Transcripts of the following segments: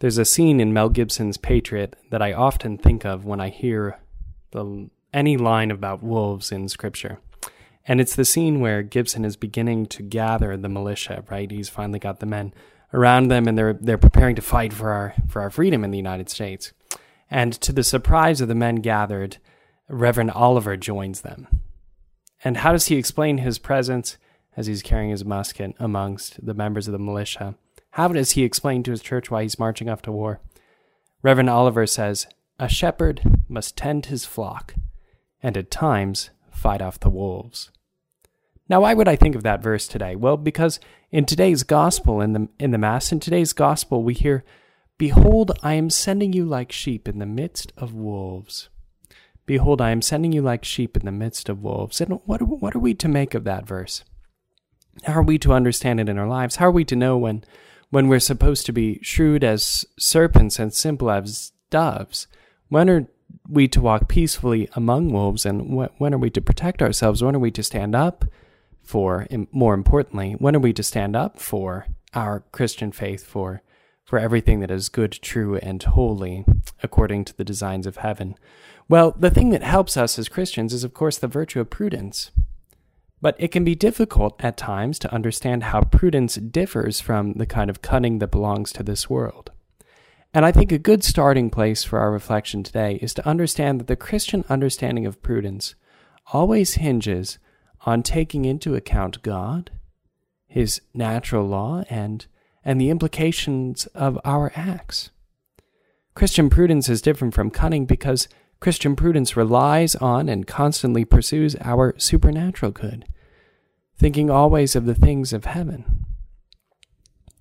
There's a scene in Mel Gibson's Patriot that I often think of when I hear the, any line about wolves in Scripture. And it's the scene where Gibson is beginning to gather the militia, right? He's finally got the men around them and they're they're preparing to fight for our for our freedom in the United States. And to the surprise of the men gathered, Reverend Oliver joins them. And how does he explain his presence as he's carrying his musket amongst the members of the militia? How does he explain to his church why he's marching off to war? Reverend Oliver says, A shepherd must tend his flock, and at times fight off the wolves. Now, why would I think of that verse today? Well, because in today's gospel, in the, in the Mass, in today's gospel, we hear, Behold, I am sending you like sheep in the midst of wolves. Behold, I am sending you like sheep in the midst of wolves. And what, what are we to make of that verse? How are we to understand it in our lives? How are we to know when when we're supposed to be shrewd as serpents and simple as doves? When are we to walk peacefully among wolves? And when are we to protect ourselves? When are we to stand up for, more importantly, when are we to stand up for our Christian faith, for, for everything that is good, true, and holy according to the designs of heaven? Well, the thing that helps us as Christians is, of course, the virtue of prudence. But it can be difficult at times to understand how prudence differs from the kind of cunning that belongs to this world. And I think a good starting place for our reflection today is to understand that the Christian understanding of prudence always hinges on taking into account God, His natural law, and, and the implications of our acts. Christian prudence is different from cunning because Christian prudence relies on and constantly pursues our supernatural good, thinking always of the things of heaven.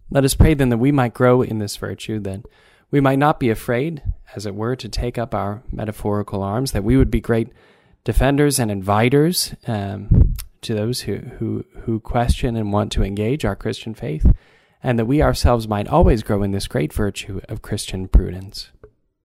Let us pray then that we might grow in this virtue, that we might not be afraid, as it were, to take up our metaphorical arms, that we would be great defenders and inviters um, to those who, who, who question and want to engage our Christian faith, and that we ourselves might always grow in this great virtue of Christian prudence.